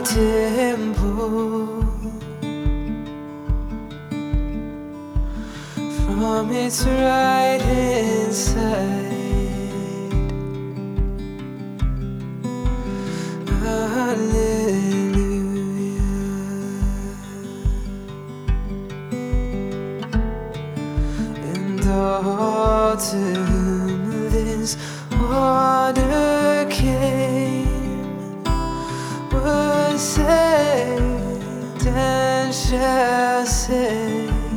the temple, from its right hand side. Hallelujah. And all to whom this shall say,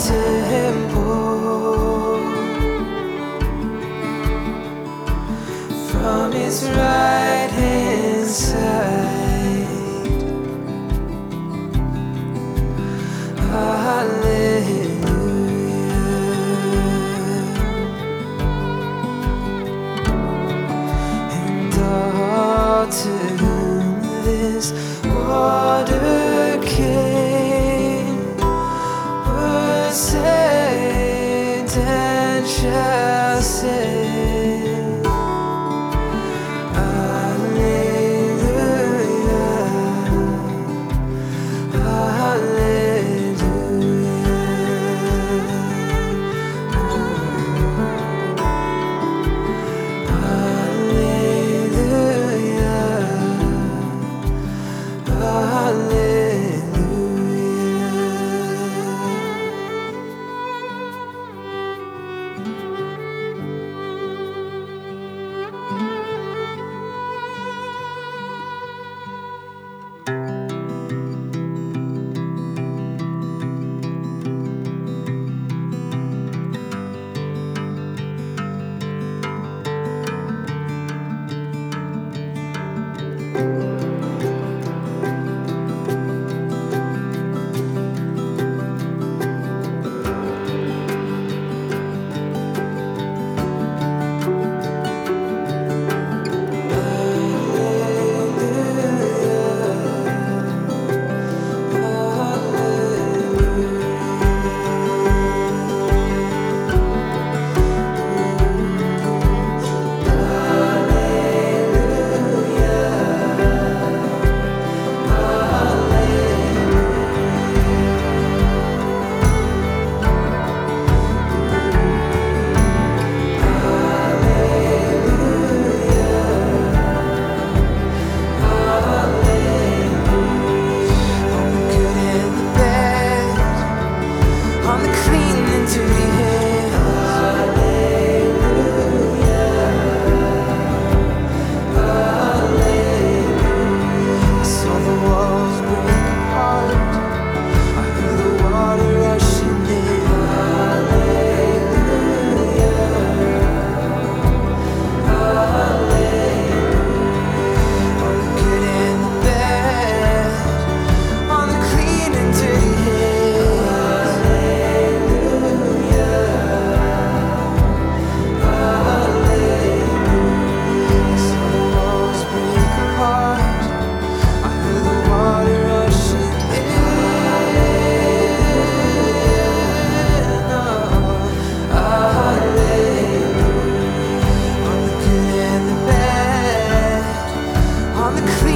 temple, from its my life. the